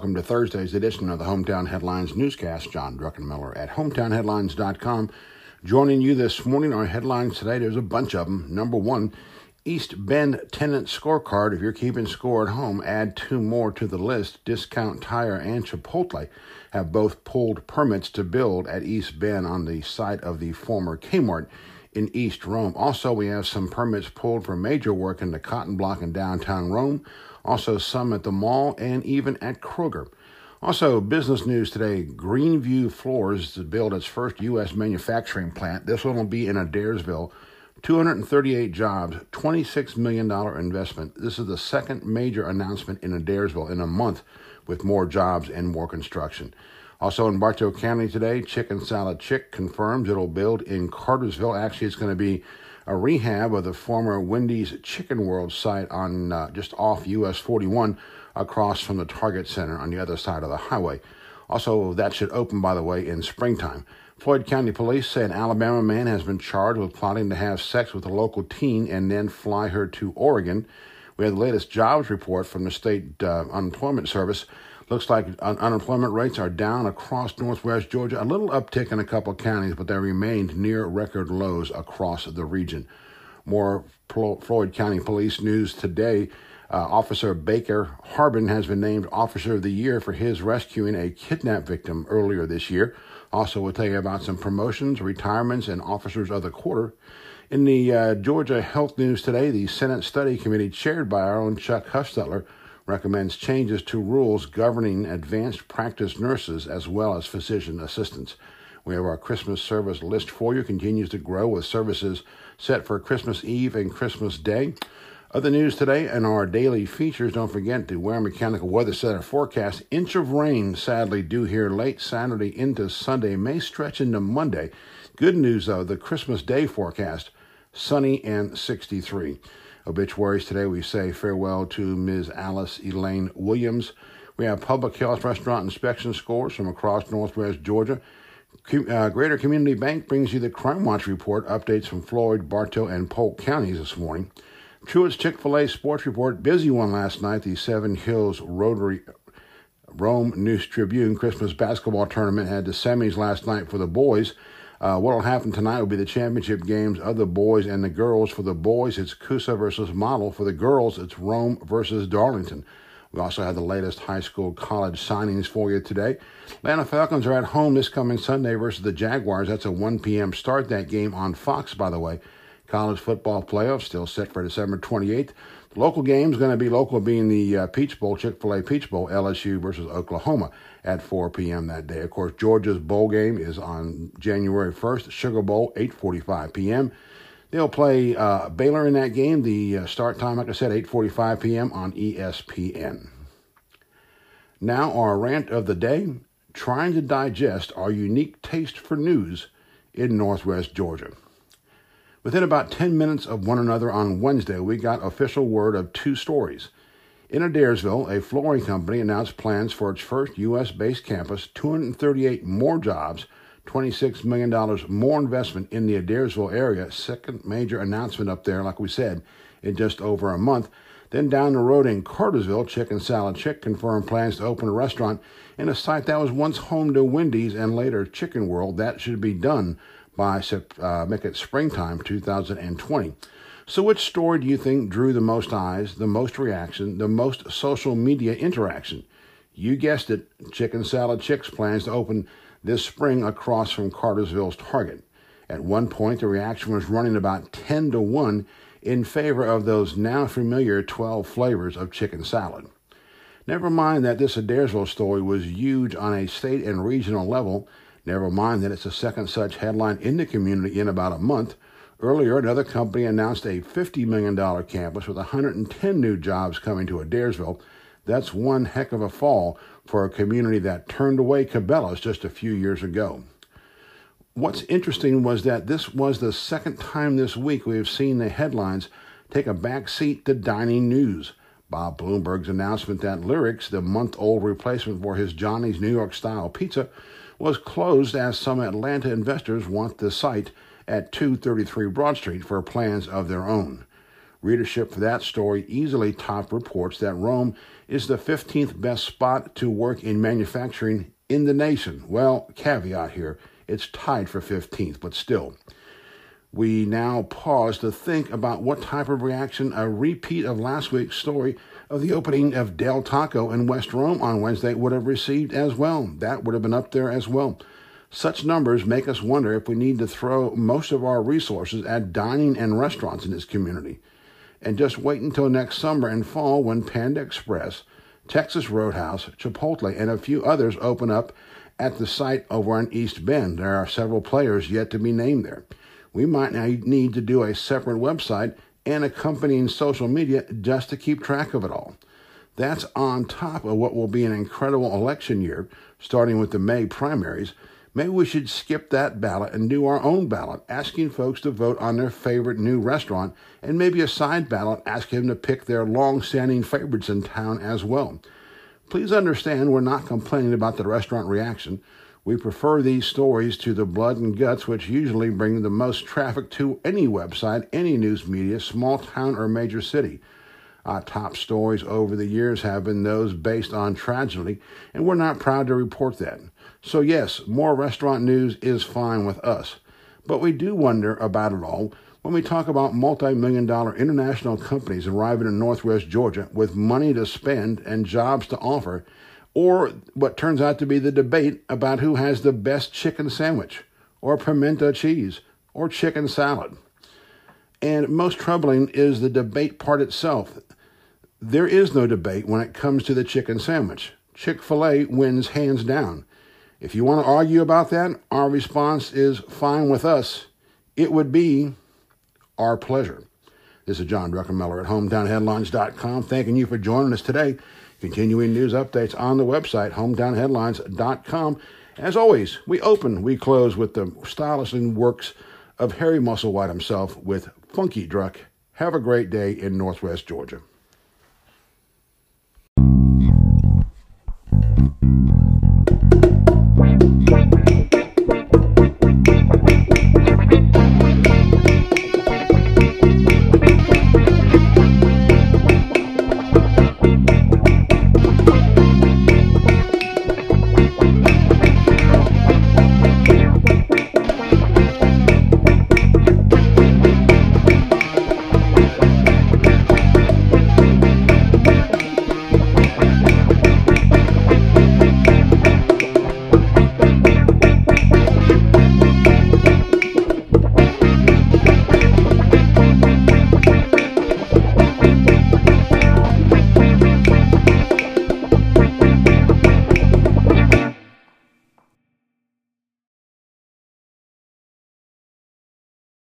welcome to Thursday's edition of the Hometown Headlines newscast. John Druckenmiller at hometownheadlines.com. Joining you this morning, our headlines today, there's a bunch of them. Number one, East Bend tenant scorecard. If you're keeping score at home, add two more to the list. Discount Tire and Chipotle have both pulled permits to build at East Bend on the site of the former Kmart in East Rome. Also, we have some permits pulled for major work in the Cotton Block in downtown Rome also some at the mall and even at Kroger. Also, business news today Greenview Floors to build its first U.S. manufacturing plant. This one will be in Adairsville. 238 jobs, $26 million investment. This is the second major announcement in Adairsville in a month with more jobs and more construction. Also in Bartow County today, Chicken Salad Chick confirms it'll build in Cartersville. Actually, it's going to be a rehab of the former Wendy's Chicken World site on uh, just off US 41 across from the Target Center on the other side of the highway. Also, that should open, by the way, in springtime. Floyd County Police say an Alabama man has been charged with plotting to have sex with a local teen and then fly her to Oregon. We have the latest jobs report from the state uh, unemployment service. Looks like un- unemployment rates are down across northwest Georgia. A little uptick in a couple counties, but they remained near record lows across the region. More Floyd County Police news today. Uh, Officer Baker Harbin has been named Officer of the Year for his rescuing a kidnap victim earlier this year. Also, we'll tell you about some promotions, retirements, and Officers of the Quarter. In the uh, Georgia Health News today, the Senate Study Committee, chaired by our own Chuck Hufstetler, recommends changes to rules governing advanced practice nurses as well as physician assistants. We have our Christmas service list for you, continues to grow with services set for Christmas Eve and Christmas Day. Other news today and our daily features. Don't forget the Ware Mechanical Weather Center forecast. Inch of rain, sadly, due here late Saturday into Sunday, may stretch into Monday. Good news, though, the Christmas Day forecast sunny and 63 obituaries today. We say farewell to Ms. Alice Elaine Williams. We have public health restaurant inspection scores from across Northwest Georgia. Uh, Greater Community Bank brings you the Crime Watch report, updates from Floyd, Bartow, and Polk counties this morning. Truett's Chick fil A Sports Report, busy one last night. The Seven Hills Rotary Rome News Tribune Christmas basketball tournament had the semis last night for the boys. Uh, what will happen tonight will be the championship games of the boys and the girls. For the boys, it's Coosa versus Model. For the girls, it's Rome versus Darlington. We also have the latest high school college signings for you today. Atlanta Falcons are at home this coming Sunday versus the Jaguars. That's a 1 p.m. start. That game on Fox, by the way. College football playoffs still set for December 28th. Local game is going to be local, being the uh, Peach Bowl, Chick fil A Peach Bowl, LSU versus Oklahoma at 4 p.m. that day. Of course, Georgia's bowl game is on January 1st, Sugar Bowl, 8.45 p.m. They'll play uh, Baylor in that game. The uh, start time, like I said, 8.45 p.m. on ESPN. Now, our rant of the day, trying to digest our unique taste for news in Northwest Georgia. Within about 10 minutes of one another on Wednesday, we got official word of two stories. In Adairsville, a flooring company announced plans for its first U.S. based campus, 238 more jobs, $26 million more investment in the Adairsville area. Second major announcement up there, like we said, in just over a month. Then down the road in Cartersville, Chicken Salad Chick confirmed plans to open a restaurant in a site that was once home to Wendy's and later Chicken World. That should be done by uh, make it springtime 2020. So, which story do you think drew the most eyes, the most reaction, the most social media interaction? You guessed it, Chicken Salad Chicks plans to open this spring across from Cartersville's Target. At one point, the reaction was running about 10 to 1 in favor of those now familiar 12 flavors of chicken salad. Never mind that this Adairsville story was huge on a state and regional level Never mind that it's the second such headline in the community in about a month. Earlier, another company announced a $50 million campus with 110 new jobs coming to Adairsville. That's one heck of a fall for a community that turned away Cabela's just a few years ago. What's interesting was that this was the second time this week we have seen the headlines take a back seat to dining news. Bob Bloomberg's announcement that Lyrics, the month old replacement for his Johnny's New York style pizza, was closed as some Atlanta investors want the site at 233 Broad Street for plans of their own. Readership for that story easily topped reports that Rome is the 15th best spot to work in manufacturing in the nation. Well, caveat here, it's tied for 15th, but still. We now pause to think about what type of reaction a repeat of last week's story of the opening of Del Taco in West Rome on Wednesday would have received as well. That would have been up there as well. Such numbers make us wonder if we need to throw most of our resources at dining and restaurants in this community and just wait until next summer and fall when Panda Express, Texas Roadhouse, Chipotle, and a few others open up at the site over in East Bend. There are several players yet to be named there. We might now need to do a separate website and accompanying social media just to keep track of it all. That's on top of what will be an incredible election year, starting with the May primaries, Maybe we should skip that ballot and do our own ballot, asking folks to vote on their favorite new restaurant, and maybe a side ballot asking them to pick their long standing favorites in town as well. Please understand we're not complaining about the restaurant reaction. We prefer these stories to the blood and guts, which usually bring the most traffic to any website, any news media, small town, or major city. Our top stories over the years have been those based on tragedy, and we're not proud to report that. So, yes, more restaurant news is fine with us. But we do wonder about it all when we talk about multi million dollar international companies arriving in Northwest Georgia with money to spend and jobs to offer, or what turns out to be the debate about who has the best chicken sandwich, or pimento cheese, or chicken salad. And most troubling is the debate part itself. There is no debate when it comes to the chicken sandwich. Chick fil A wins hands down. If you want to argue about that, our response is fine with us. It would be our pleasure. This is John Druckenmiller at hometownheadlines.com, thanking you for joining us today. Continuing news updates on the website, hometownheadlines.com. As always, we open, we close with the stylish works of Harry Musselwhite himself with Funky Druck. Have a great day in Northwest Georgia.